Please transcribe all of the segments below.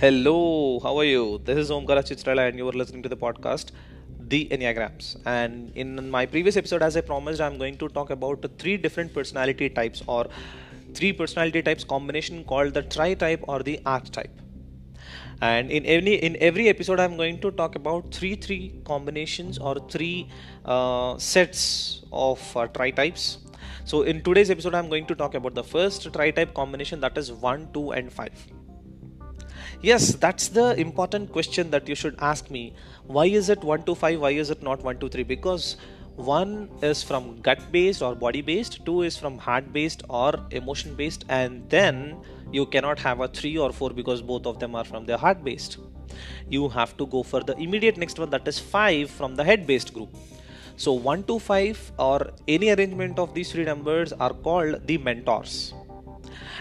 Hello, how are you? This is Omkara Chitrala, and you are listening to the podcast The Enneagrams. And in my previous episode, as I promised, I'm going to talk about three different personality types or three personality types combination called the tri type or the archetype. And in any in every episode, I'm going to talk about three three combinations or three uh, sets of uh, tri types. So in today's episode, I'm going to talk about the first tri type combination that is one, two, and five Yes, that's the important question that you should ask me. Why is it 1 to 5? Why is it not 1 to 3? Because one is from gut based or body based, two is from heart based or emotion based, and then you cannot have a 3 or 4 because both of them are from the heart based. You have to go for the immediate next one that is 5 from the head based group. So 1 to 5 or any arrangement of these three numbers are called the mentors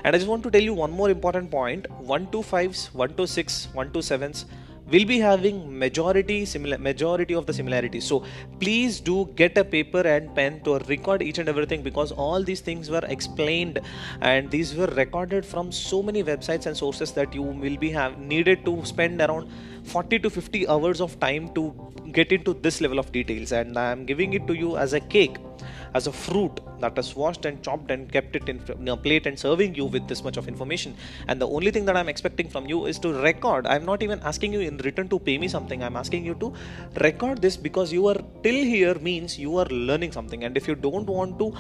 and I just want to tell you one more important point. 1 to 5s, 1 to 6, 1 to 7s will be having majority majority of the similarities. So please do get a paper and pen to record each and everything because all these things were explained and these were recorded from so many websites and sources that you will be have needed to spend around 40 to 50 hours of time to get into this level of details. And i am giving it to you as a cake as a fruit that is washed and chopped and kept it in a plate and serving you with this much of information. And the only thing that i'm expecting from you is to record. I'm not even asking you in return to pay me something. I'm asking you to record this because you are till here means you are learning something. And if you don't want to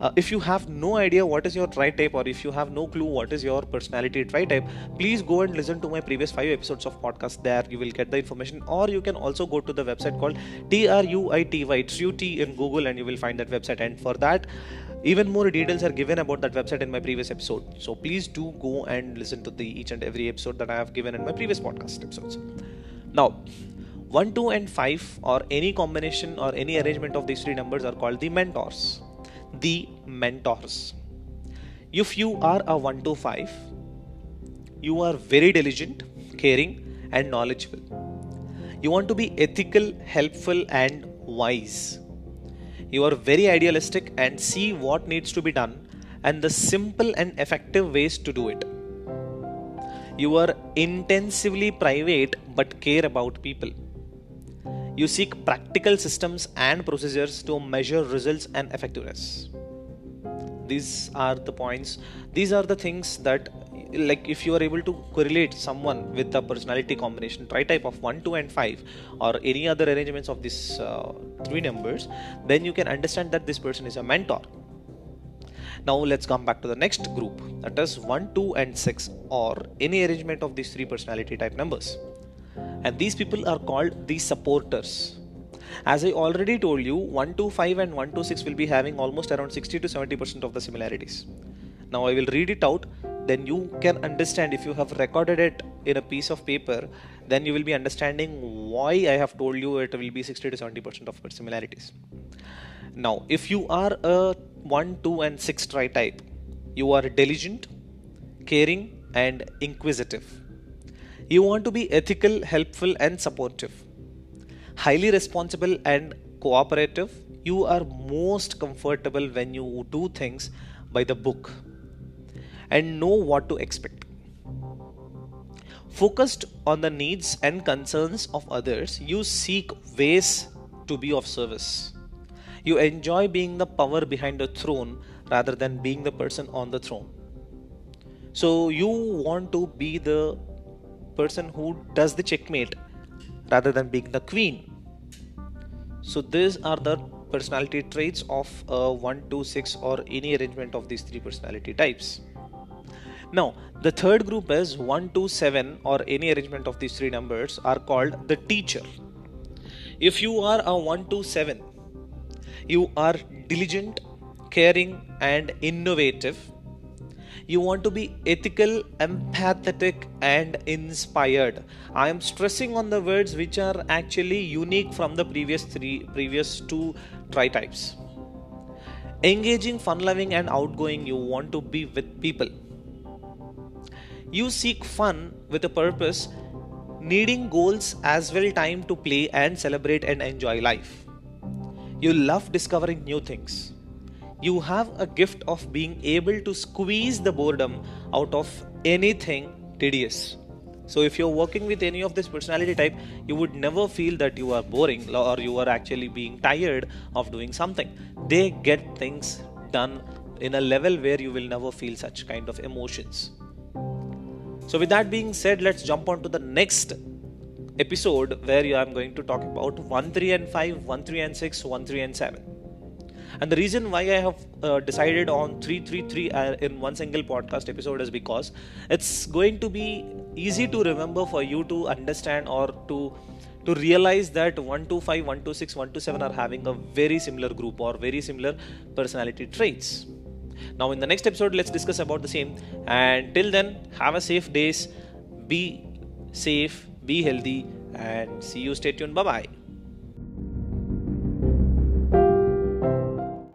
uh, if you have no idea what is your tri type or if you have no clue what is your personality tri type please go and listen to my previous five episodes of podcast. There you will get the information. Or you can also go to the website called truity truity in google and you will find that website. And for that even more details are given about that website in my previous episode. So please do go and listen to the each and every episode that i have given in my previous podcast episodes. Now 1 2 and 5 or any combination or any arrangement of these three numbers are called the mentors the mentors. If you are a 1 to 5, you are very diligent, caring, and knowledgeable. You want to be ethical, helpful, and wise. You are very idealistic and see what needs to be done and the simple and effective ways to do it. You are intensively private but care about people you seek practical systems and procedures to measure results and effectiveness. These are the points, these are the things that, like, if you are able to correlate someone with a personality combination, tri type of 1, 2, and 5, or any other arrangements of these uh, three numbers, then you can understand that this person is a mentor. Now let's come back to the next group that is 1, 2, and 6, or any arrangement of these three personality type numbers and these people are called the supporters. As i already told you 125 and 126 will be having almost around 60 to 70% of the similarities. Now i will read it out. Then you can understand if you have recorded it in a piece of paper then you will be understanding why i have told you it will be 60 to 70% of similarities. Now if you are a 1 2 and 6 tri type you are diligent caring and inquisitive you want to be ethical, helpful, and supportive. Highly responsible and cooperative. You are most comfortable when you do things by the book and know what to expect. Focused on the needs and concerns of others, you seek ways to be of service. You enjoy being the power behind the throne rather than being the person on the throne. So, you want to be the person who does the checkmate rather than being the queen. So these are the personality traits of a 1 2 6 or any arrangement of these three personality types. Now, the third group is 1 2 7 or any arrangement of these three numbers are called the teacher. If you are a 1 2 7, you are diligent, caring, and innovative you want to be ethical empathetic and inspired. I am stressing on the words which are actually unique from the previous three previous two tri types. Engaging fun loving and outgoing you want to be with people. You seek fun with a purpose needing goals as well time to play and celebrate and enjoy life. You love discovering new things you have a gift of being able to squeeze the boredom out of anything tedious. so if you're working with any of this personality type you would never feel that you are boring or you are actually being tired of doing something. They get things done in a level where you will never feel such kind of emotions. So with that being said let's jump on to the next episode where I'm going to talk about 1 3 and 5 1 3 and 6 1 3 and 7 and the reason why I have uh, decided on 333 uh, in one single podcast episode is because it's going to be easy to remember for you to understand or to to realize that 125 126 127 are having a very similar group or very similar personality traits. Now in the next episode let's discuss about the same. And till then have a safe days be safe be healthy and see you. Stay tuned. Bye bye